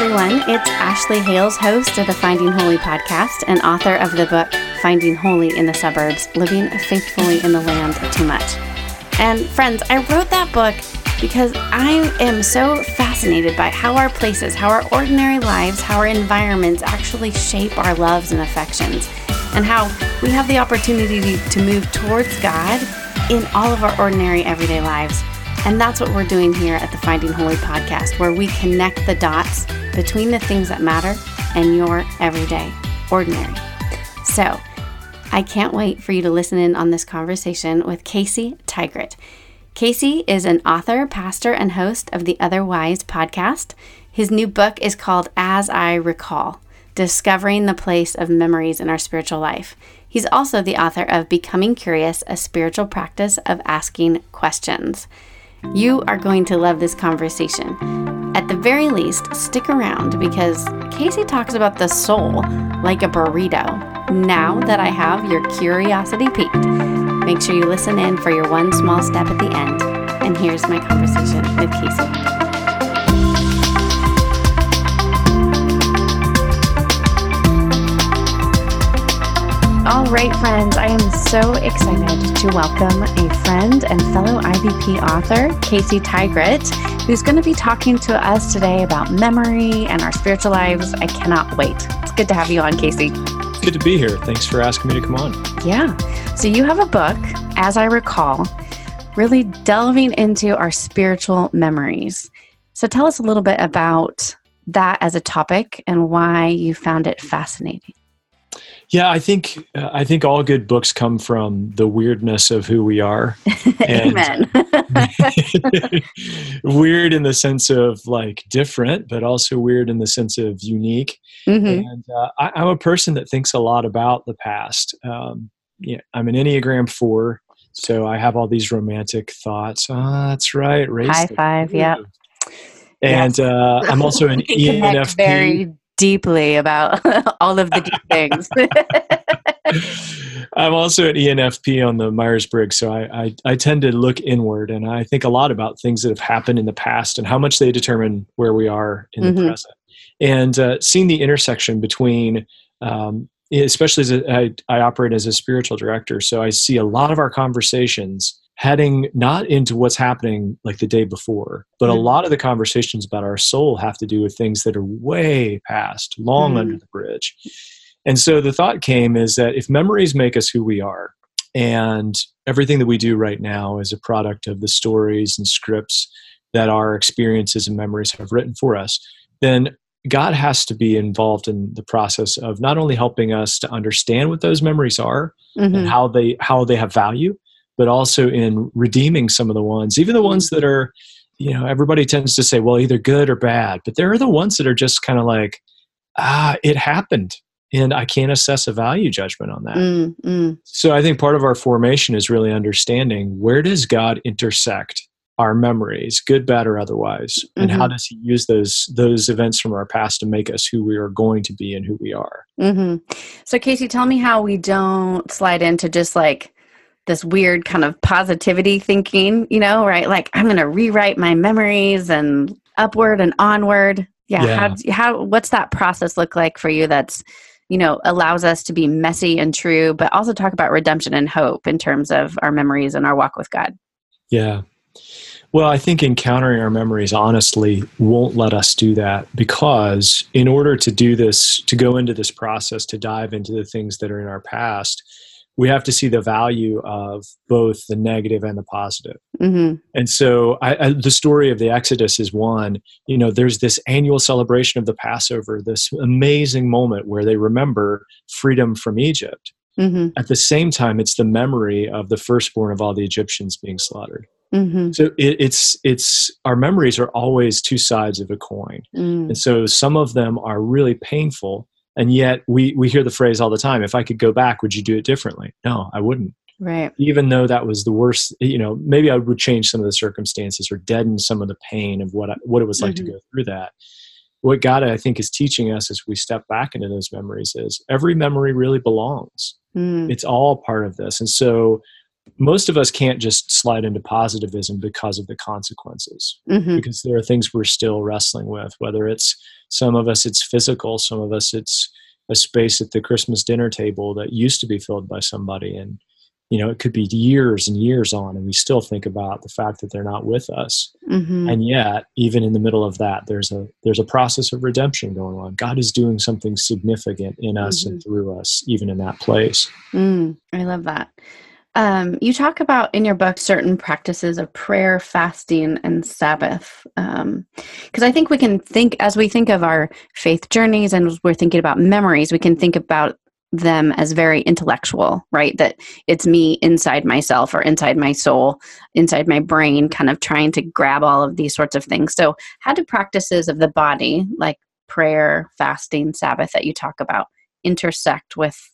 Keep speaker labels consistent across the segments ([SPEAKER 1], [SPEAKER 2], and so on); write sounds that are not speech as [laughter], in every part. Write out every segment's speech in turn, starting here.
[SPEAKER 1] everyone, it's Ashley Hales, host of the Finding Holy podcast and author of the book Finding Holy in the Suburbs Living Faithfully in the Land of Too Much. And friends, I wrote that book because I am so fascinated by how our places, how our ordinary lives, how our environments actually shape our loves and affections, and how we have the opportunity to move towards God in all of our ordinary everyday lives. And that's what we're doing here at the Finding Holy podcast, where we connect the dots between the things that matter and your everyday, ordinary. So, I can't wait for you to listen in on this conversation with Casey Tygrett. Casey is an author, pastor, and host of the Otherwise podcast. His new book is called As I Recall Discovering the Place of Memories in Our Spiritual Life. He's also the author of Becoming Curious, a spiritual practice of asking questions. You are going to love this conversation. At the very least, stick around because Casey talks about the soul like a burrito. Now that I have your curiosity peaked, make sure you listen in for your one small step at the end. And here's my conversation with Casey. All right, friends, I am so excited to welcome a friend and fellow IVP author, Casey Tygrett, who's going to be talking to us today about memory and our spiritual lives. I cannot wait. It's good to have you on, Casey.
[SPEAKER 2] Good to be here. Thanks for asking me to come on.
[SPEAKER 1] Yeah. So, you have a book, as I recall, really delving into our spiritual memories. So, tell us a little bit about that as a topic and why you found it fascinating.
[SPEAKER 2] Yeah, I think uh, I think all good books come from the weirdness of who we are. [laughs]
[SPEAKER 1] Amen. [laughs] [laughs]
[SPEAKER 2] weird in the sense of like different, but also weird in the sense of unique.
[SPEAKER 1] Mhm.
[SPEAKER 2] And uh, I, I'm a person that thinks a lot about the past. Um, yeah, I'm an Enneagram four, so I have all these romantic thoughts. Oh, that's right.
[SPEAKER 1] High five, yeah.
[SPEAKER 2] And uh, I'm also an ENFP.
[SPEAKER 1] very deeply about [laughs] all of the deep things. [laughs]
[SPEAKER 2] I'm also an ENFP on the Myers Briggs, so I, I, I tend to look inward and I think a lot about things that have happened in the past and how much they determine where we are in
[SPEAKER 1] Mhm.
[SPEAKER 2] the present. And uh, seeing the intersection between, um, especially as a, I, I operate as a spiritual director, so I see a lot of our conversations heading not into what's happening like the day before, but a
[SPEAKER 1] Mhm.
[SPEAKER 2] lot of the conversations about our soul have to do with things that are way past, long
[SPEAKER 1] Mhm.
[SPEAKER 2] under the bridge. And so the thought came is that if memories make us who we are, and everything that we do right now is a product of the stories and scripts that our experiences and memories have written for us, then God has to be involved in the process of not only helping us to understand what those memories are
[SPEAKER 1] Mhm.
[SPEAKER 2] and how they how they have value, but also in redeeming some of the ones, even the ones that are, you know, everybody tends to say, well, either good or bad, but there are the ones that are just kind of like, ah, it happened, and I can't assess a value judgment on that.
[SPEAKER 1] Mm, mm.
[SPEAKER 2] So I think part of our formation is really understanding where does God intersect our memories, good, bad, or otherwise, and how does He use those those events from our past to make us who we are going to be and who we are.
[SPEAKER 1] hmm So, Casey, tell me how we don't slide into just like this weird kind of positivity thinking, you know, right? Like, I'm going to rewrite my memories and upward and onward. Yeah.
[SPEAKER 2] Yeah.
[SPEAKER 1] How, how, what's that process look like for you that's, you know, allows us to be messy and true, but also talk about redemption and hope in terms of our memories and our walk with God?
[SPEAKER 2] Yeah. Well, I think encountering our memories honestly won't let us do that because, in order to do this, to go into this process, to dive into the things that are in our past, we have to see the value of both the negative and the positive.
[SPEAKER 1] hmm
[SPEAKER 2] And so, I, I, the story of the Exodus is one. You know, there's this annual celebration of the Passover, this amazing moment where they remember freedom from Egypt.
[SPEAKER 1] hmm
[SPEAKER 2] At the same time, it's the memory of the firstborn of all the Egyptians being slaughtered.
[SPEAKER 1] Mm-hmm.
[SPEAKER 2] So it, it's it's our memories are always two sides of a coin,
[SPEAKER 1] Mm.
[SPEAKER 2] and so some of them are really painful, and yet we we hear the phrase all the time: "If I could go back, would you do it differently?" No, I wouldn't.
[SPEAKER 1] Right.
[SPEAKER 2] Even though that was the worst, you know, maybe I would change some of the circumstances or deaden some of the pain of what I, what it was like
[SPEAKER 1] Mhm.
[SPEAKER 2] to go through that. What God, I think, is teaching us as we step back into those memories is every memory really belongs
[SPEAKER 1] Mm.
[SPEAKER 2] it's all part of this and so most of us can't just slide into positivism because of the consequences
[SPEAKER 1] hmm
[SPEAKER 2] because there are things we're still wrestling with whether it's some of us it's physical some of us it's a space at the christmas dinner table that used to be filled by somebody and you know it could be years and years on and we still think about the fact that they're not with us.
[SPEAKER 1] Hmm
[SPEAKER 2] and yet even in the middle of that there's a there's a process of redemption going on. God is doing something significant in us and through us even in that place.
[SPEAKER 1] Mm, I love that. Um, you talk about in your book certain practices of prayer, fasting, and Sabbath. Because I think we can think, as we think of our faith journeys and we're thinking about memories, we can think about them as very intellectual, right? That it's me inside myself or inside my soul, inside my brain, kind of trying to grab all of these sorts of things. So, how do practices of the body, like prayer, fasting, Sabbath, that you talk about, intersect with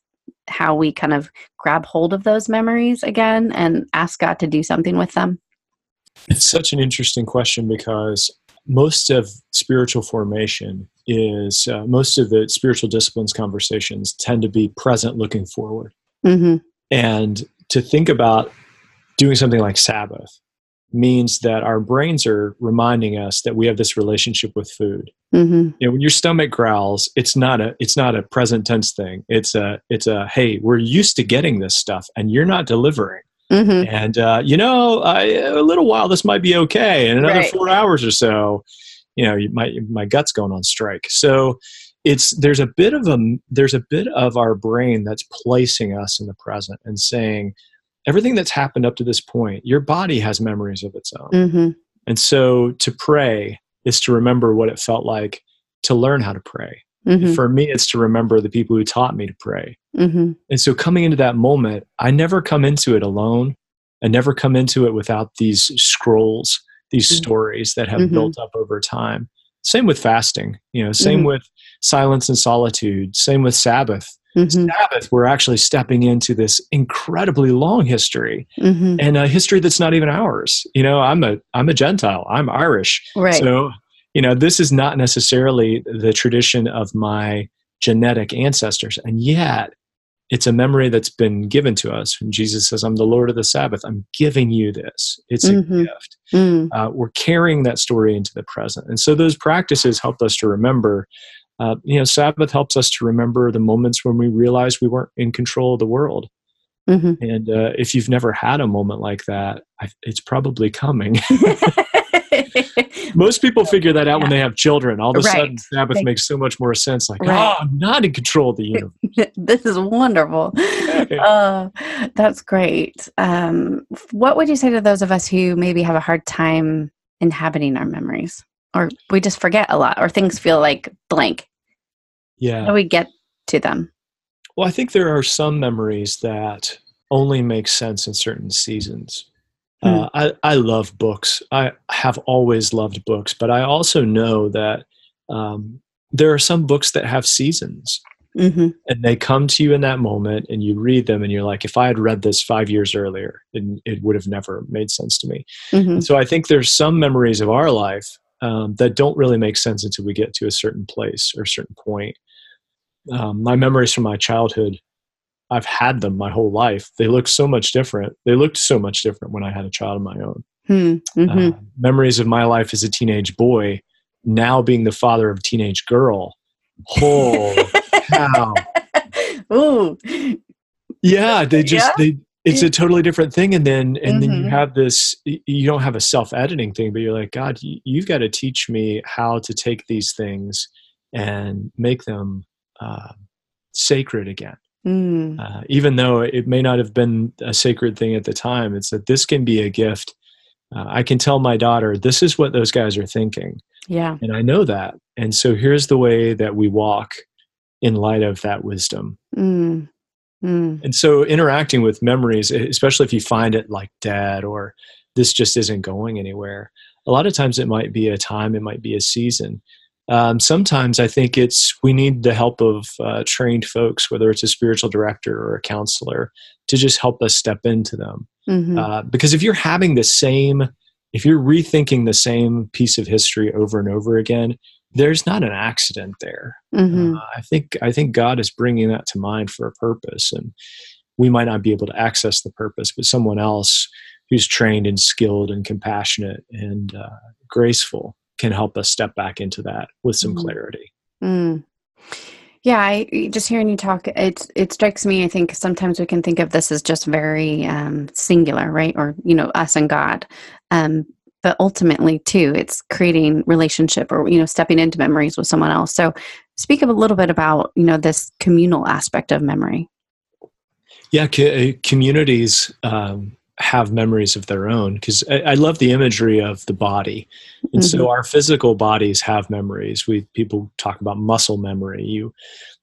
[SPEAKER 1] how we kind of grab hold of those memories again and ask God to do something with them?
[SPEAKER 2] It's such an interesting question because most of spiritual formation is uh, most of the spiritual disciplines conversations tend to be present looking forward.
[SPEAKER 1] Mm-hmm.
[SPEAKER 2] And to think about doing something like Sabbath means that our brains are reminding us that we have this relationship with food.
[SPEAKER 1] Mm-hmm.
[SPEAKER 2] You know, when your stomach growls, it's not a it's not a present tense thing. It's a it's a hey, we're used to getting this stuff and you're not delivering.
[SPEAKER 1] Mm-hmm.
[SPEAKER 2] and uh, you know I, a little while this might be okay and another
[SPEAKER 1] Right.
[SPEAKER 2] four hours or so you know you- my my gut's going on strike so it's there's a bit of a there's a bit of our brain that's placing us in the present and saying everything that's happened up to this point your body has memories of its own
[SPEAKER 1] Mm-hmm.
[SPEAKER 2] and so to pray is to remember what it felt like to learn how to pray
[SPEAKER 1] Mm-hmm.
[SPEAKER 2] for me it's to remember the people who taught me to pray
[SPEAKER 1] Mm-hmm.
[SPEAKER 2] and so coming into that moment, I never come into it alone. I never come into it without these scrolls, these
[SPEAKER 1] Mhm.
[SPEAKER 2] stories that have
[SPEAKER 1] Mhm.
[SPEAKER 2] built up over time. Same with fasting, you know, same
[SPEAKER 1] Mhm.
[SPEAKER 2] with silence and solitude, same with Sabbath.
[SPEAKER 1] Mm-hmm.
[SPEAKER 2] Sabbath, we're actually stepping into this incredibly long history
[SPEAKER 1] Mm-hmm.
[SPEAKER 2] and a history that's not even ours. You know, I'm a I'm a Gentile. I'm Irish.
[SPEAKER 1] Right.
[SPEAKER 2] So, you know, this is not necessarily the tradition of my genetic ancestors. And yet, it's a memory that's been given to us. When Jesus says, I'm the Lord of the Sabbath, I'm giving you this. It's
[SPEAKER 1] Mhm.
[SPEAKER 2] a gift.
[SPEAKER 1] mm
[SPEAKER 2] Uh, we're carrying that story into the present. And so those practices help us to remember. Uh, you know, Sabbath helps us to remember the moments when we realized we weren't in control of the world.
[SPEAKER 1] hmm
[SPEAKER 2] And uh, if you've never had a moment like that, I, it's probably coming. [laughs] [laughs] Most people figure that out when they have children. All of a
[SPEAKER 1] Right.
[SPEAKER 2] sudden, Sabbath
[SPEAKER 1] Like-
[SPEAKER 2] makes so much more sense. Like,
[SPEAKER 1] Right.
[SPEAKER 2] oh, I'm not in control of the universe. [laughs]
[SPEAKER 1] this is wonderful. Uh, that's great. Um, what would you say to those of us who maybe have a hard time inhabiting our memories, or we just forget a lot, or things feel like blank?
[SPEAKER 2] Yeah.
[SPEAKER 1] we get to them?
[SPEAKER 2] Well, I think there are some memories that only make sense in certain seasons. Uh, I, I love books. I have always loved books, but I also know that um, there are some books that have seasons.
[SPEAKER 1] hmm
[SPEAKER 2] and they come to you in that moment and you read them and you're like if i had read this five years earlier it, it would have never made sense to me
[SPEAKER 1] hmm
[SPEAKER 2] so i think there's some memories of our life um, that don't really make sense until we get to a certain place or a certain point. Um, my memories from my childhood i've had them my whole life. They look so much different. They looked so much different when i had a child of my own.
[SPEAKER 1] Hmm
[SPEAKER 2] uh, memories of my life as a teenage boy now being the father of a teenage girl. Oh, [laughs] cow.
[SPEAKER 1] Ooh.
[SPEAKER 2] yeah they just
[SPEAKER 1] Yeah?
[SPEAKER 2] they it's a totally different thing and then and then you
[SPEAKER 1] Mhm.
[SPEAKER 2] have this you don't have a self-editing thing but you're like god you, you've got to teach me how to take these things and make them uh, sacred again
[SPEAKER 1] Mm.
[SPEAKER 2] uh, even though it may not have been a sacred thing at the time it's that this can be a gift uh, i can tell my daughter this is what those guys are thinking
[SPEAKER 1] Yeah.
[SPEAKER 2] and i know that and so here's the way that we walk in light of that wisdom
[SPEAKER 1] Mm. Mm.
[SPEAKER 2] and so interacting with memories, especially if you find it like dead or this just isn't going anywhere. A lot of times it might be a time, it might be a season. Um, sometimes I think it's we need the help of uh, trained folks, whether it's a spiritual director or a counselor, to just help us step into them. Mm-hmm. Uh, because if you're having the same, if you're rethinking the same piece of history over and over again, there's not an accident there. Mm-hmm. Uh, I think I think God is bringing that to mind for a purpose, and we might not be able to access the purpose, but someone else who's trained and skilled and compassionate and uh, graceful can help us step back into that with some mm-hmm. clarity. Mm.
[SPEAKER 1] Yeah, I just hearing you talk, it it strikes me. I think sometimes we can think of this as just very um, singular, right? Or you know, us and God. Um, but ultimately, too, it's creating relationship or you know, stepping into memories with someone else. So, speak a little bit about you know this communal aspect of memory.
[SPEAKER 2] Yeah, co- uh, communities um, have memories of their own because I, I, love the imagery of the body and mm-hmm. so our physical bodies have memories we people talk about muscle memory you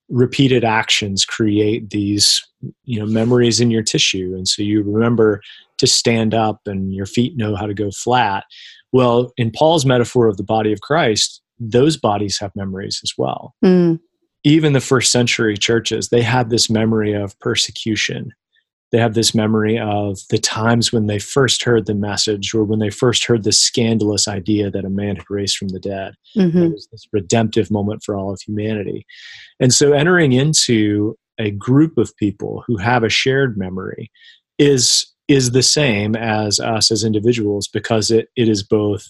[SPEAKER 2] repeated actions create these you know memories in your tissue and so you remember to stand up and your feet know how to go flat well in paul's metaphor of the body of christ those bodies have memories as well mm. even the first century churches they had this memory of persecution they have this memory of the times when they first heard the message or when they first heard the scandalous idea that a man had raised from the dead. Mm-hmm. It was this redemptive moment for all of humanity. And so entering into a group of people who have a shared memory is is the same as us as individuals because it, it is both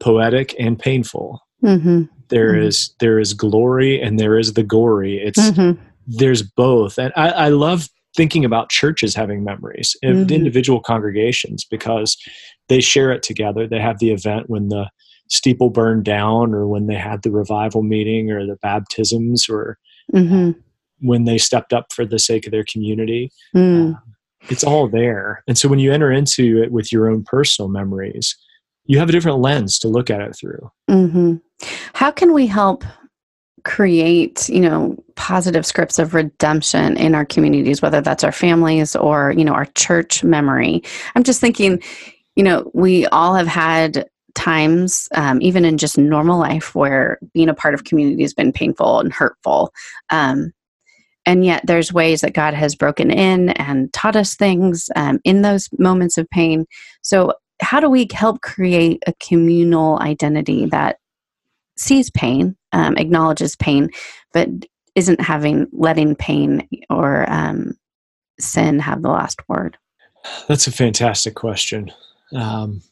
[SPEAKER 2] poetic and painful. Mm-hmm. There mm-hmm. is there is glory and there is the gory. It's mm-hmm. there's both, and I, I love thinking about churches having memories mm-hmm. individual congregations because they share it together they have the event when the steeple burned down or when they had the revival meeting or the baptisms or mm-hmm. when they stepped up for the sake of their community mm. uh, it's all there. And so when you enter into it with your own personal memories you have a different lens to look at it through. Mm-hmm.
[SPEAKER 1] how can we help create you know positive scripts of redemption in our communities whether that's our families or you know our church memory? I'm just thinking you know we all have had times um, even in just normal life where being a part of community has been painful and hurtful. Um, and yet there's ways that god has broken in and taught us things um, in those moments of pain so how do we help create a communal identity that sees pain, um, acknowledges pain, but isn't having letting pain or um, sin have the last word?
[SPEAKER 2] That's a fantastic question. Um,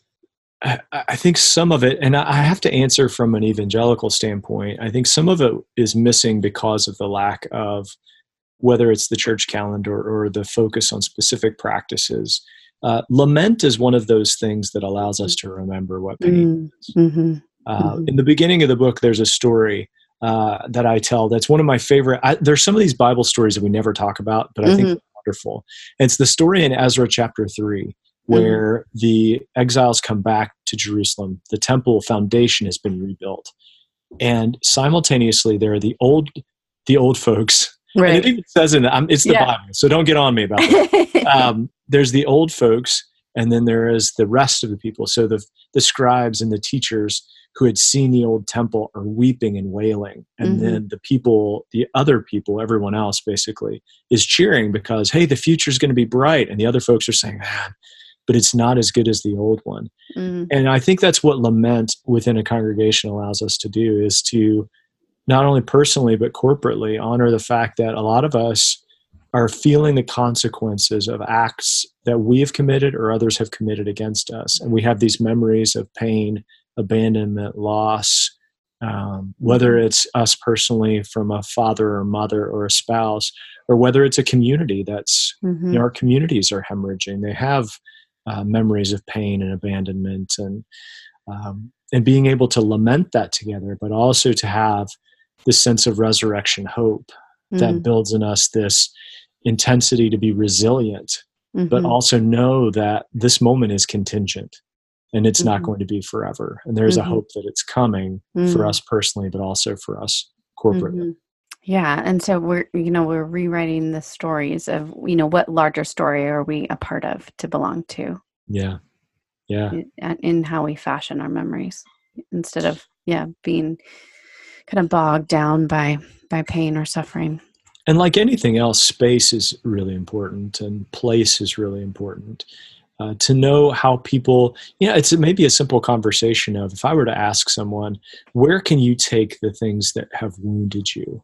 [SPEAKER 2] I, I, think some of it, and I have to answer from an evangelical standpoint, I think some of it is missing because of the lack of whether it's the church calendar or the focus on specific practices. Uh, lament is one of those things that allows us to remember what pain mm, is. Mm-hmm. Uh, mm-hmm. In the beginning of the book, there's a story uh, that I tell that's one of my favorite. I, there's some of these Bible stories that we never talk about, but I mm-hmm. think they're wonderful. And it's the story in Ezra chapter 3 mm-hmm. where the exiles come back to Jerusalem. The temple foundation has been rebuilt. And simultaneously, there are the old, the old folks. Right. And it even says in um, it's the yeah. Bible, so don't get on me about that. [laughs] um, there's the old folks, and then there is the rest of the people. So the the scribes and the teachers who had seen the old temple are weeping and wailing and mm-hmm. then the people the other people everyone else basically is cheering because hey the future is going to be bright and the other folks are saying man but it's not as good as the old one mm-hmm. and i think that's what lament within a congregation allows us to do is to not only personally but corporately honor the fact that a lot of us are feeling the consequences of acts that we have committed or others have committed against us and we have these memories of pain abandonment, loss, um, whether mm-hmm. it's us personally from a father or mother or a spouse, or whether it's a community that's, mm-hmm. you know, our communities are hemorrhaging. They have uh, memories of pain and abandonment and, um, and being able to lament that together, but also to have this sense of resurrection hope mm-hmm. that builds in us this intensity to be resilient, mm-hmm. but also know that this moment is contingent and it's mm-hmm. not going to be forever. And there's mm-hmm. a hope that it's coming for us personally, but also for us corporately. Mm-hmm.
[SPEAKER 1] Yeah, and so we're you know we're rewriting the stories of you know what larger story are we a part of to belong to.
[SPEAKER 2] Yeah, Yeah.
[SPEAKER 1] in, in how we fashion our memories instead of yeah being kind of bogged down by by pain or suffering.
[SPEAKER 2] And like anything else, space is really important and place is really important. Uh, to know how people, you know, it's maybe a simple conversation of if I were to ask someone, where can you take the things that have wounded you?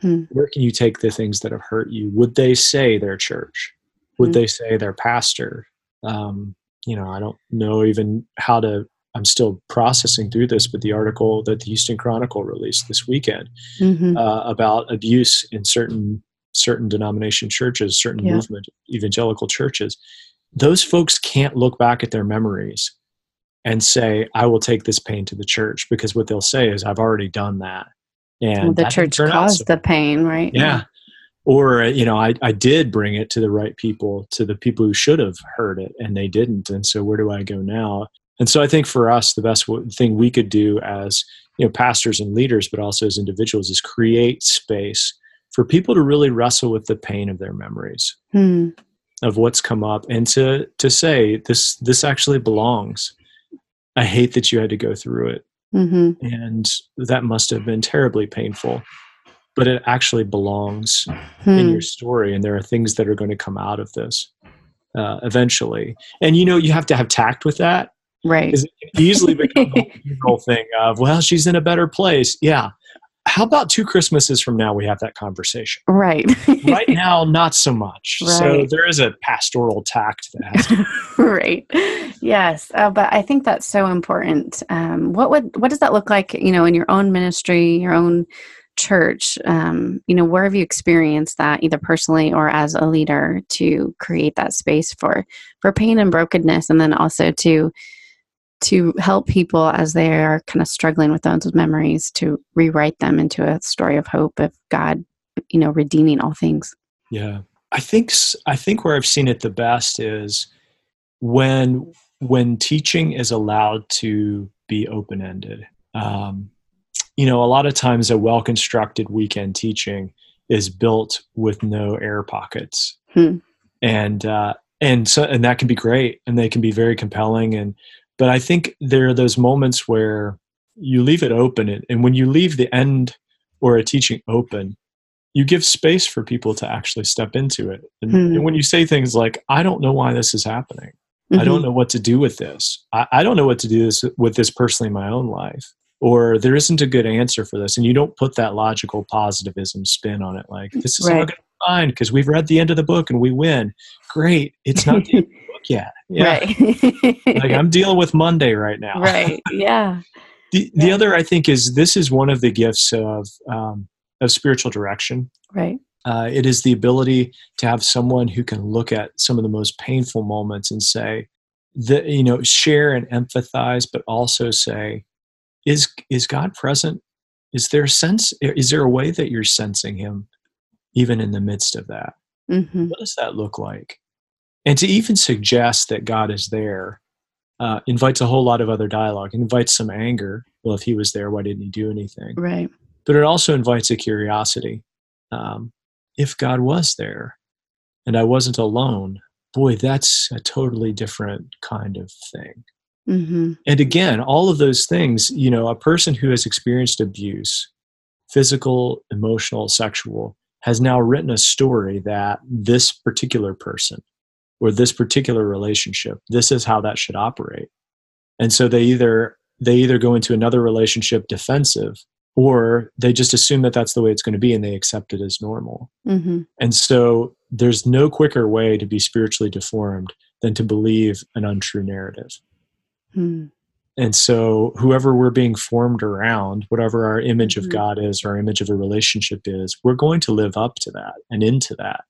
[SPEAKER 1] Hmm.
[SPEAKER 2] Where can you take the things that have hurt you? Would they say their church? Would
[SPEAKER 1] Hmm.
[SPEAKER 2] they say their pastor? Um, you know, I don't know even how to. I'm still processing through this, but the article that the Houston Chronicle released this weekend
[SPEAKER 1] hmm
[SPEAKER 2] uh, about abuse in certain certain denomination churches, certain
[SPEAKER 1] Yeah.
[SPEAKER 2] movement evangelical churches. Those folks can't look back at their memories and say, "I will take this pain to the church," because what they'll say is, "I've already done that." And
[SPEAKER 1] Well, the
[SPEAKER 2] that
[SPEAKER 1] church caused
[SPEAKER 2] so
[SPEAKER 1] the pain, right?
[SPEAKER 2] yeah. Or, uh, you know, I, I did bring it to the right people, to the people who should have heard it, and they didn't. And so, where do I go now? And so, I think for us, the best w- thing we could do as, you know, pastors and leaders, but also as individuals, is create space for people to really wrestle with the pain of their memories,
[SPEAKER 1] Hmm.
[SPEAKER 2] of what's come up, and to to say, this this actually belongs. I hate that you had to go through it
[SPEAKER 1] hmm
[SPEAKER 2] and that must have been terribly painful but it actually belongs
[SPEAKER 1] Hmm.
[SPEAKER 2] in your story and there are things that are going to come out of this uh, eventually and you know you have to have tact with that
[SPEAKER 1] Right.
[SPEAKER 2] because it can easily become the [laughs] whole thing of well she's in a better place yeah how about two christmases from now we have that conversation
[SPEAKER 1] Right. [laughs]
[SPEAKER 2] right [laughs] now not so much so there is a pastoral tact that has to
[SPEAKER 1] right. Yes, uh, but I think that's so important. Um, what would what does that look like? You know, in your own ministry, your own church. Um, you know, where have you experienced that, either personally or as a leader, to create that space for for pain and brokenness, and then also to to help people as they are kind of struggling with those memories to rewrite them into a story of hope of God, you know, redeeming all things.
[SPEAKER 2] Yeah, I think I think where I've seen it the best is when when teaching is allowed to be open ended. Um, you know, a lot of times a well constructed weekend teaching is built with no air pockets,
[SPEAKER 1] Hmm.
[SPEAKER 2] and uh, and so and that can be great, and they can be very compelling. And but I think there are those moments where you leave it open, and, and when you leave the end or a teaching open, you give space for people to actually step into it. And,
[SPEAKER 1] Hmm.
[SPEAKER 2] and when you say things like, "I don't know why this is happening," I don't know what to do with this. I, I don't know what to do this, with this personally in my own life. Or there isn't a good answer for this. And you don't put that logical positivism spin on it like, this is all
[SPEAKER 1] Right.
[SPEAKER 2] going to be fine because we've read the end of the book and we win. Great. It's not [laughs] the end of the book yet. Yeah.
[SPEAKER 1] Right. [laughs]
[SPEAKER 2] Like I'm dealing with Monday right now.
[SPEAKER 1] right. [laughs] Yeah.
[SPEAKER 2] The, the
[SPEAKER 1] Yeah.
[SPEAKER 2] other, I think, is this is one of the gifts of, um, of spiritual direction.
[SPEAKER 1] Right.
[SPEAKER 2] Uh, it is the ability to have someone who can look at some of the most painful moments and say that you know share and empathize but also say is is god present is there a sense is there a way that you're sensing him even in the midst of that
[SPEAKER 1] hmm
[SPEAKER 2] what does that look like and to even suggest that god is there uh, invites a whole lot of other dialogue It invites some anger well if he was there why didn't he do anything
[SPEAKER 1] Right.
[SPEAKER 2] but it also invites a curiosity. Um, if God was there and I wasn't alone, boy, that's a totally different kind of thing.
[SPEAKER 1] hmm
[SPEAKER 2] And again, all of those things, you know, a person who has experienced abuse, physical, emotional, sexual, has now written a story that this particular person or this particular relationship, this is how that should operate. And so they either they either go into another relationship defensive or they just assume that that's the way it's going to be and they accept it as normal.
[SPEAKER 1] hmm
[SPEAKER 2] And so there's no quicker way to be spiritually deformed than to believe an untrue narrative.
[SPEAKER 1] hmm
[SPEAKER 2] And so, whoever we're being formed around, whatever our image
[SPEAKER 1] Mhm.
[SPEAKER 2] of God is, or our image of a relationship is, we're going to live up to that and into that.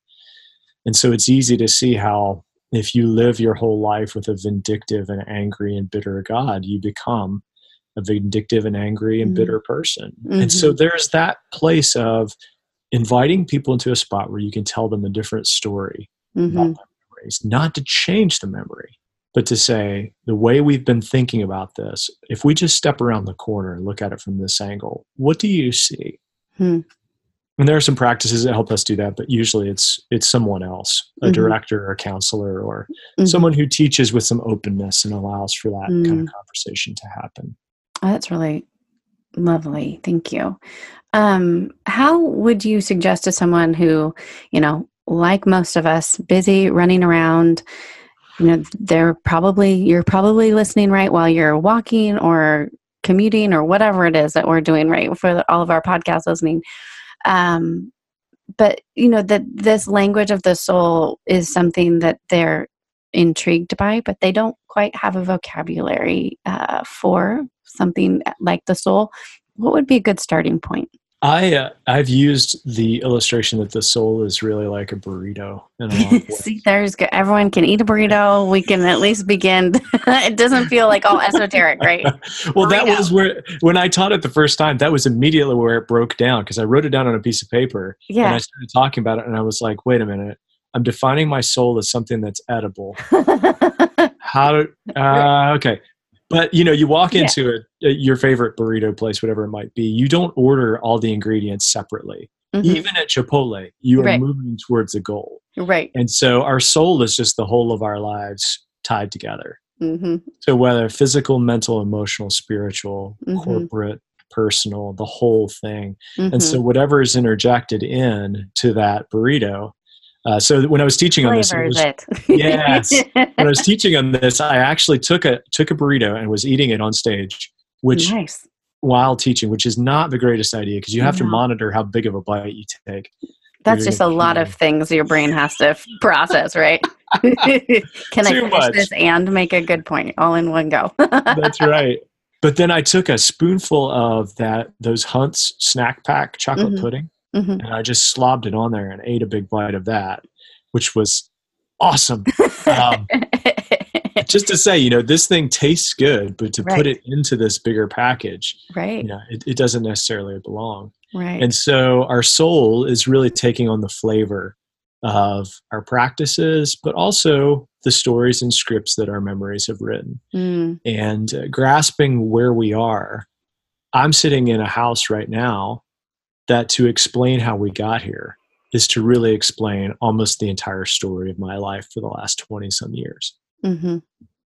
[SPEAKER 2] And so, it's easy to see how, if you live your whole life with a vindictive and angry and bitter God, you become a vindictive and angry and
[SPEAKER 1] Mhm.
[SPEAKER 2] bitter person. And so, there's that place of inviting people into a spot where you can tell them a different story
[SPEAKER 1] hmm
[SPEAKER 2] about their memories, not to change the memory, but to say the way we've been thinking about this, if we just step around the corner and look at it from this angle, what do you see? And there are some practices that help us do that but usually it's it's someone else a
[SPEAKER 1] Mhm.
[SPEAKER 2] director or a counselor or
[SPEAKER 1] Mhm.
[SPEAKER 2] someone who teaches with some openness and allows for that kind
[SPEAKER 1] Mm.
[SPEAKER 2] of conversation to happen
[SPEAKER 1] Oh, that's really lovely. Thank you. Um, how would you suggest to someone who, you know, like most of us, busy running around, you know, they're probably, you're probably listening right while you're walking or commuting or whatever it is that we're doing right for all of our podcast listening. Um, but, you know, that this language of the soul is something that they're intrigued by, but they don't quite have a vocabulary uh, for something like the soul. What would be a good starting point?
[SPEAKER 2] I uh, i've used the illustration that the soul is really like a burrito in a lot of [laughs] ways.
[SPEAKER 1] See, there's good. Everyone can eat a burrito. We can at least begin. [laughs] it doesn't feel like all esoteric, right? [laughs]
[SPEAKER 2] well that was where when i taught it the first time that was immediately where it broke down because i wrote it down on a piece of paper and i started talking about it and i was like wait a minute i'm defining my soul as something that's edible how do uh, okay but you know you walk into it your favorite burrito place whatever it might be you don't order all the ingredients separately
[SPEAKER 1] Mhm.
[SPEAKER 2] even at chipotle you are
[SPEAKER 1] Right.
[SPEAKER 2] moving towards a goal
[SPEAKER 1] Right.
[SPEAKER 2] and so our soul is just the whole of our lives tied together
[SPEAKER 1] hmm
[SPEAKER 2] so whether physical mental emotional spiritual
[SPEAKER 1] Mhm.
[SPEAKER 2] corporate personal the whole thing and so whatever is interjected in to that burrito uh, so when i was teaching on this was-. Yes. [laughs] when I was teaching on this, I actually took a took a burrito and was eating it on stage, which
[SPEAKER 1] nice.
[SPEAKER 2] while teaching, which is not the greatest idea because you have to monitor how big of a bite you take.
[SPEAKER 1] That's
[SPEAKER 2] you're
[SPEAKER 1] just a lot of things your brain has to process, right? [laughs] Can I finish
[SPEAKER 2] much.
[SPEAKER 1] this and make a good point all in one go? [laughs]
[SPEAKER 2] That's right. But then I took a spoonful of that those Hunt's snack pack chocolate
[SPEAKER 1] Mhm.
[SPEAKER 2] pudding
[SPEAKER 1] Mhm.
[SPEAKER 2] and I just slobbed it on there and ate a big bite of that, which was awesome. [laughs] Um, just to say, you know, this thing tastes good, but to
[SPEAKER 1] Right.
[SPEAKER 2] put it into this bigger package,
[SPEAKER 1] right.
[SPEAKER 2] you know, it, it doesn't necessarily belong.
[SPEAKER 1] Right.
[SPEAKER 2] And so our soul is really taking on the flavor of our practices, but also the stories and scripts that our memories have written
[SPEAKER 1] Mm,
[SPEAKER 2] and uh, grasping where we are. I'm sitting in a house right now that to explain how we got here is to really explain almost the entire story of my life for the last 20 some years.
[SPEAKER 1] Mhm.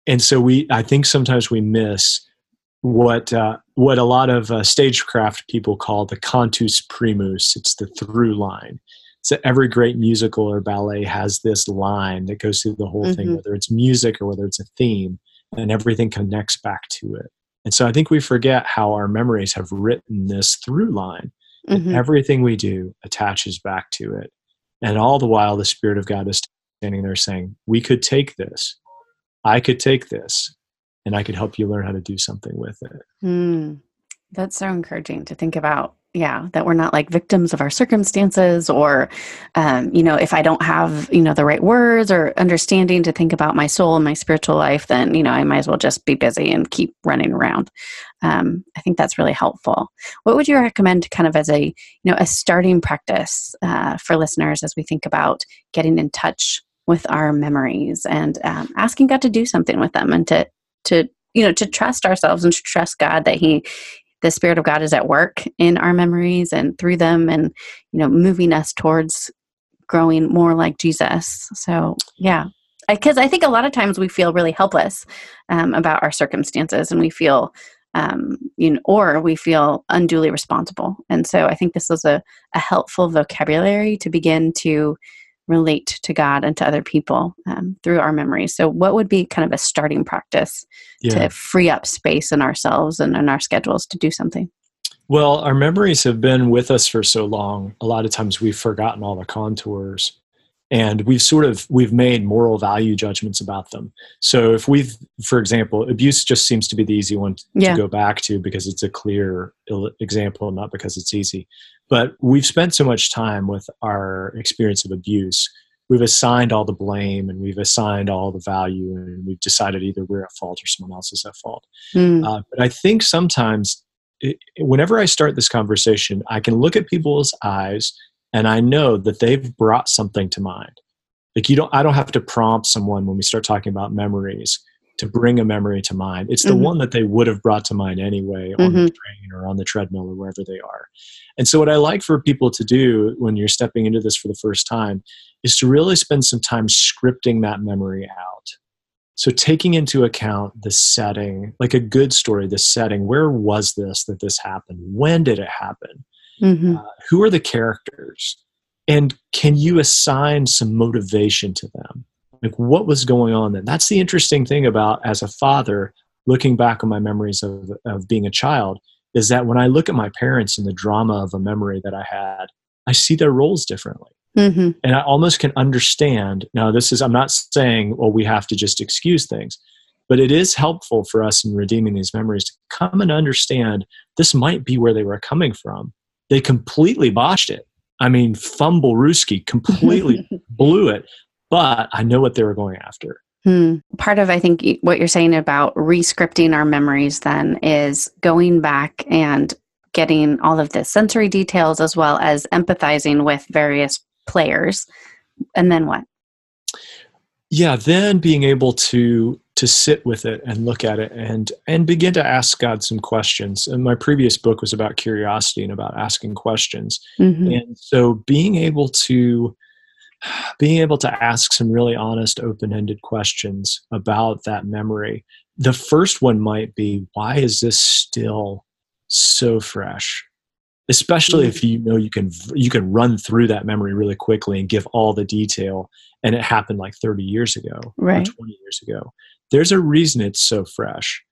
[SPEAKER 2] and so we i think sometimes we miss what uh, what a lot of uh, stagecraft people call the cantus primus. It's the through line. So every great musical or ballet has this line that goes through the whole thing
[SPEAKER 1] Mhm.
[SPEAKER 2] whether it's music or whether it's a theme and everything connects back to it. And so i think we forget how our memories have written this through line
[SPEAKER 1] Mhm.
[SPEAKER 2] everything we do attaches back to it and all the while the spirit of god is standing there saying we could take this i could take this and i could help you learn how to do something with it
[SPEAKER 1] Mm. That's so encouraging to think about. Yeah, that we're not like victims of our circumstances, or, um, you know, if I don't have, you know, the right words or understanding to think about my soul and my spiritual life, then, you know, I might as well just be busy and keep running around. Um, I think that's really helpful. What would you recommend kind of as a, you know, a starting practice uh, for listeners as we think about getting in touch with our memories and um, asking God to do something with them and to, to, you know, to trust ourselves and to trust God that He, the Spirit of God is at work in our memories and through them and, you know, moving us towards growing more like Jesus. So, yeah. Because I, think a lot of times we feel really helpless um, about our circumstances and we feel, um, you know, or we feel unduly responsible. And so I think this is a, a helpful vocabulary to begin to relate to God and to other people um, through our memories. So, what would be kind of a starting practice
[SPEAKER 2] yeah
[SPEAKER 1] to free up space in ourselves and in our schedules to do something?
[SPEAKER 2] well our memories have been with us for so long a lot of times we've forgotten all the contours and we've sort of we've made moral value judgments about them so if we've for example abuse just seems to be the easy one to
[SPEAKER 1] Yeah.
[SPEAKER 2] go back to because it's a clear example not because it's easy but we've spent so much time with our experience of abuse. We've assigned all the blame and we've assigned all the value and we've decided either we're at fault or someone else is at fault.
[SPEAKER 1] Mm,
[SPEAKER 2] uh, but I think sometimes, it, whenever I start this conversation, I can look at people's eyes and I know that they've brought something to mind. Like you don't, I don't have to prompt someone when we start talking about memories to bring a memory to mind. It's the
[SPEAKER 1] Mhm.
[SPEAKER 2] one that they would have brought to mind anyway on the
[SPEAKER 1] Mhm.
[SPEAKER 2] train or on the treadmill or wherever they are. And so, what I like for people to do when you're stepping into this for the first time is to really spend some time scripting that memory out. So, taking into account the setting, like a good story, the setting, where was this that this happened? When did it happen?
[SPEAKER 1] Mhm.
[SPEAKER 2] Uh, who are the characters? And can you assign some motivation to them? Like, what was going on then? That's the interesting thing about as a father, looking back on my memories of, of being a child, is that when I look at my parents and the drama of a memory that I had, I see their roles differently
[SPEAKER 1] Mhm.
[SPEAKER 2] and I almost can understand. Now, this is, I'm not saying, well, we have to just excuse things, but it is helpful for us in redeeming these memories to come and understand this might be where they were coming from. They completely botched it. I mean, fumblerooski completely [laughs] blew it, but I know what they were going after.
[SPEAKER 1] Hmm. Part of, I think, what you're saying about re-scripting our memories then is going back and getting all of the sensory details as well as empathizing with various players. And then what?
[SPEAKER 2] yeah then being able to to sit with it and look at it and and begin to ask god some questions and my previous book was about curiosity and about asking questions
[SPEAKER 1] Mhm.
[SPEAKER 2] and so being able to being able to ask some really honest open-ended questions about that memory the first one might be why is this still so fresh especially
[SPEAKER 1] Mm.
[SPEAKER 2] if you know you can you can run through that memory really quickly and give all the detail and it happened like 30 years ago
[SPEAKER 1] Right.
[SPEAKER 2] or 20 years ago there's a reason it's so fresh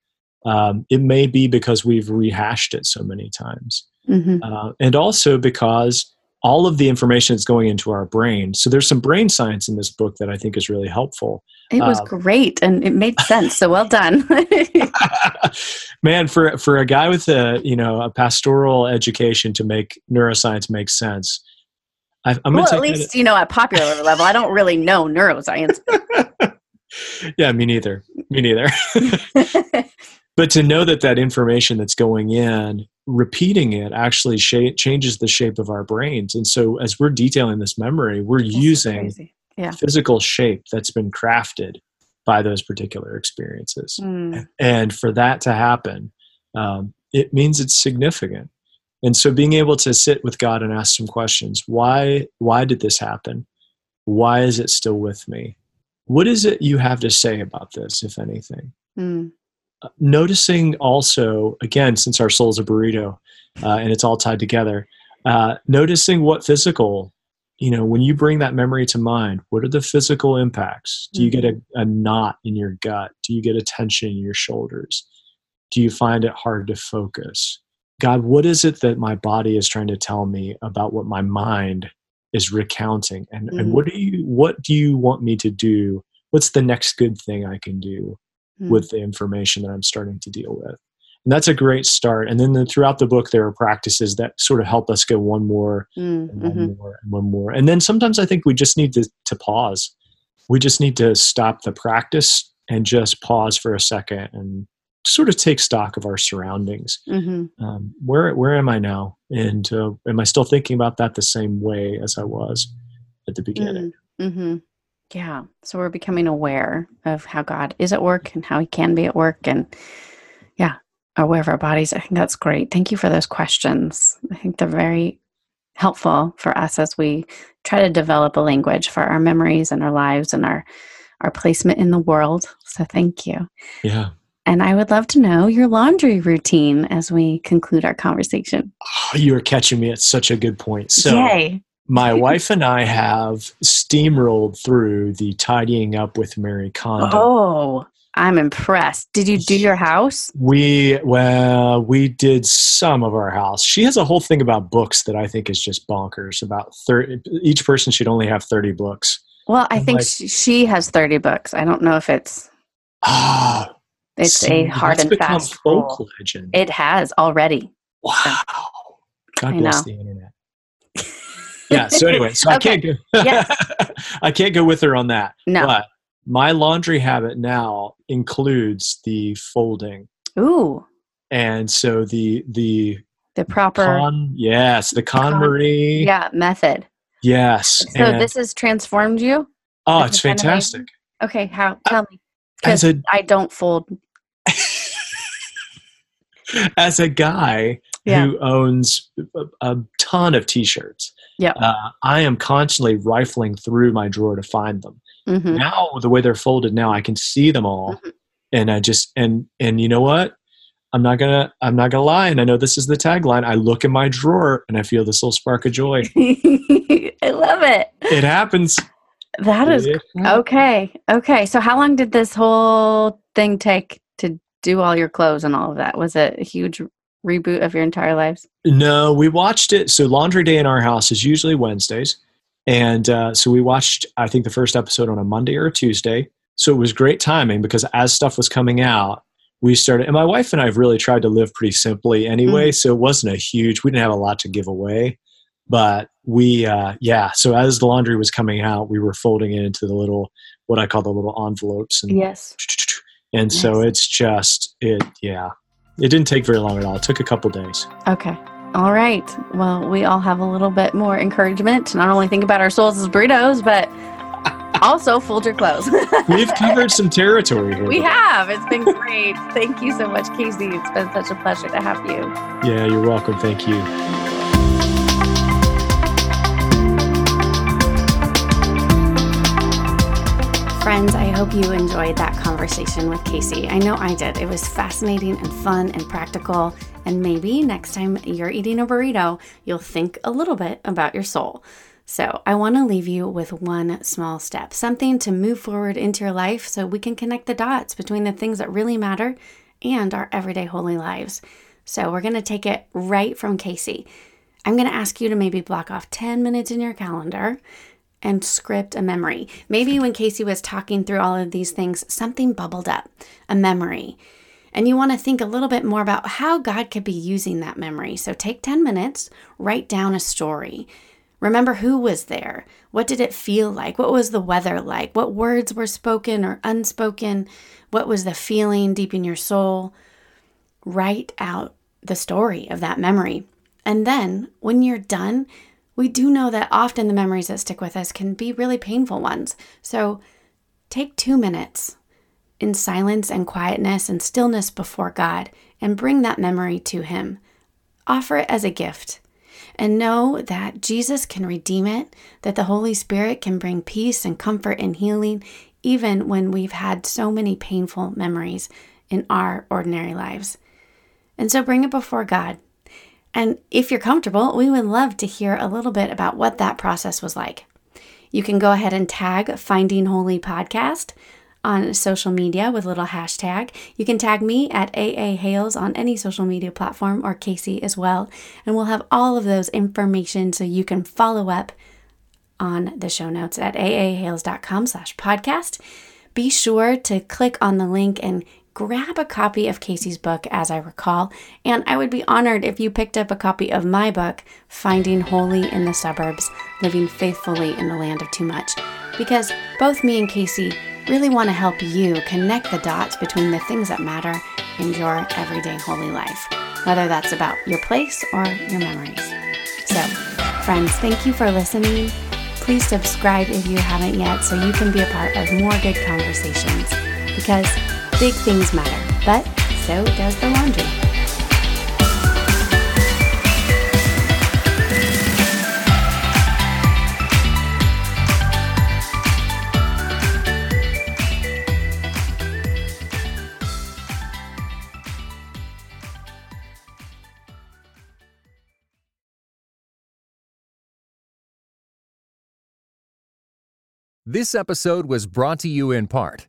[SPEAKER 2] um, it may be because we've rehashed it so many times
[SPEAKER 1] Mhm.
[SPEAKER 2] uh, and also because all of the information is going into our brain so there's some brain science in this book that i think is really helpful
[SPEAKER 1] It was
[SPEAKER 2] um,
[SPEAKER 1] great and it made sense. So well done. [laughs] [laughs]
[SPEAKER 2] man for for a guy with a you know a pastoral education to make neuroscience make sense I, i'm
[SPEAKER 1] well, at least, you know, at popular level, I don't really know neuroscience. [laughs]
[SPEAKER 2] yeah me neither me neither but to know that that information that's going in repeating it actually sha- changes the shape of our brains and so as we're detailing this memory we're
[SPEAKER 1] This is
[SPEAKER 2] using.
[SPEAKER 1] Yeah.
[SPEAKER 2] physical shape that's been crafted by those particular experiences
[SPEAKER 1] Mm.
[SPEAKER 2] and for that to happen um, it means it's significant and so being able to sit with god and ask some questions why why did this happen why is it still with me what is it you have to say about this if anything
[SPEAKER 1] Mm.
[SPEAKER 2] Noticing also again since our soul's a burrito uh, and it's all tied together uh, noticing what physical you know when you bring that memory to mind what are the physical impacts? Do you get a, a knot in your gut? Do you get a tension in your shoulders? Do you find it hard to focus? God what is it that my body is trying to tell me about what my mind is recounting? And, and
[SPEAKER 1] Mhm.
[SPEAKER 2] what do you what do you want me to do? What's the next good thing i can do
[SPEAKER 1] Mm.
[SPEAKER 2] with the information that I'm starting to deal with. And that's a great start. And then the, throughout the book, there are practices that sort of help us go one more
[SPEAKER 1] Mm.
[SPEAKER 2] and one more and one more. And then sometimes I think we just need to, to pause. We just need to stop the practice and just pause for a second and sort of take stock of our surroundings.
[SPEAKER 1] Mhm.
[SPEAKER 2] Um, where where am I now? And uh, am I still thinking about that the same way as I was at the beginning?
[SPEAKER 1] Mm-hmm. Yeah. So we're becoming aware of how God is at work and how He can be at work, and yeah, aware of our bodies. I think that's great. Thank you for those questions. I think they're very helpful for us as we try to develop a language for our memories and our lives and our our placement in the world. So thank you.
[SPEAKER 2] Yeah.
[SPEAKER 1] And I would love to know your laundry routine as we conclude our conversation. [sighs]
[SPEAKER 2] Oh, you are catching me at such a good point. So
[SPEAKER 1] Yay.
[SPEAKER 2] My [laughs] wife and I have steamrolled through the tidying up with Mary Kondo.
[SPEAKER 1] Oh, I'm impressed. Did you do your house?
[SPEAKER 2] We well, we did some of our house. She has a whole thing about books that I think is just bonkers. About thirty, each person should only have thirty books.
[SPEAKER 1] Well, I
[SPEAKER 2] I'm
[SPEAKER 1] think
[SPEAKER 2] like-
[SPEAKER 1] she, has 30 books. I don't know if it's
[SPEAKER 2] Ah,
[SPEAKER 1] it's
[SPEAKER 2] see,
[SPEAKER 1] a hard and
[SPEAKER 2] become
[SPEAKER 1] fast
[SPEAKER 2] folk
[SPEAKER 1] rule.
[SPEAKER 2] legend.
[SPEAKER 1] It has already.
[SPEAKER 2] wow, God bless the internet. [laughs] yeah. So [laughs] anyway, so I can't go. [laughs]
[SPEAKER 1] Yes.
[SPEAKER 2] I can't go with her on that.
[SPEAKER 1] No.
[SPEAKER 2] But my laundry habit now includes the folding.
[SPEAKER 1] Ooh,
[SPEAKER 2] and so the the
[SPEAKER 1] the proper
[SPEAKER 2] con yes the
[SPEAKER 1] Con-
[SPEAKER 2] KonMari
[SPEAKER 1] yeah method.
[SPEAKER 2] yes
[SPEAKER 1] So
[SPEAKER 2] and-
[SPEAKER 1] this has transformed you.
[SPEAKER 2] oh it's
[SPEAKER 1] is kind of
[SPEAKER 2] fantastic
[SPEAKER 1] Okay, how? Uh, tell me.
[SPEAKER 2] as a
[SPEAKER 1] I don't fold. [laughs]
[SPEAKER 2] as a guy
[SPEAKER 1] Yeah.
[SPEAKER 2] who owns a, a ton of t-shirts
[SPEAKER 1] Yeah.
[SPEAKER 2] uh, i am constantly rifling through my drawer to find them
[SPEAKER 1] hmm
[SPEAKER 2] now the way they're folded now i can see them all
[SPEAKER 1] Mhm.
[SPEAKER 2] and i just and and you know what i'm not gonna i'm not gonna lie and i know this is the tagline i look in my drawer and i feel this little spark of joy [laughs]
[SPEAKER 1] I love it.
[SPEAKER 2] it happens
[SPEAKER 1] That is
[SPEAKER 2] It
[SPEAKER 1] okay. Okay. So, how long did this whole thing take to do all your clothes and all of that? Was it a huge reboot of your entire lives?
[SPEAKER 2] No, we watched it. So laundry day in our house is usually Wednesdays, and uh, so we watched. I think the first episode on a Monday or a Tuesday. So it was great timing because as stuff was coming out, we started. And my wife and I have really tried to live pretty simply anyway. So it wasn't a huge. We didn't have a lot to give away, but we, uh, yeah. So as the laundry was coming out, we were folding it into the little what I call the little envelopes, and
[SPEAKER 1] Yes.
[SPEAKER 2] and so it's just it. Yeah, it didn't take very long at all. It took a couple days.
[SPEAKER 1] Okay. All right. Well, we all have a little bit more encouragement to not only think about our souls as burritos, but [laughs] also fold your clothes. [laughs]
[SPEAKER 2] We've covered some territory here.
[SPEAKER 1] we have. It's been great. Thank you so much, Casey. It's been such a pleasure to have you.
[SPEAKER 2] Yeah, you're welcome. Thank you.
[SPEAKER 1] Friends, I hope you enjoyed that conversation with Casey. I know I did. It was fascinating and fun and practical. And maybe next time you're eating a burrito, you'll think a little bit about your soul. So, I want to leave you with one small step, something to move forward into your life so we can connect the dots between the things that really matter and our everyday holy lives. So, we're going to take it right from Casey. I'm going to ask you to maybe block off 10 minutes in your calendar and script a memory. Maybe when Casey was talking through all of these things, something bubbled up, a memory. And you want to think a little bit more about how God could be using that memory. So take 10 minutes, write down a story. Remember who was there. What did it feel like? What was the weather like? What words were spoken or unspoken? What was the feeling deep in your soul? Write out the story of that memory. And then when you're done, we do know that often the memories that stick with us can be really painful ones. So take two minutes in silence and quietness and stillness before God and bring that memory to Him. Offer it as a gift and know that Jesus can redeem it, that the Holy Spirit can bring peace and comfort and healing, even when we've had so many painful memories in our ordinary lives. And so bring it before God. And if you're comfortable, we would love to hear a little bit about what that process was like. You can go ahead and tag Finding Holy Podcast on social media with a little hashtag. You can tag me at AA Hales on any social media platform or Casey as well. And we'll have all of those information so you can follow up on the show notes at aahales.com slash podcast. Be sure to click on the link and grab a copy of Casey's book, as I recall. And I would be honored if you picked up a copy of my book, Finding Holy in the Suburbs Living Faithfully in the Land of Too Much, because both me and Casey really want to help you connect the dots between the things that matter in your everyday holy life, whether that's about your place or your memories. So, friends, thank you for listening. Please subscribe if you haven't yet so you can be a part of more good conversations because big things matter, but so does the laundry.
[SPEAKER 3] This episode was brought to you in part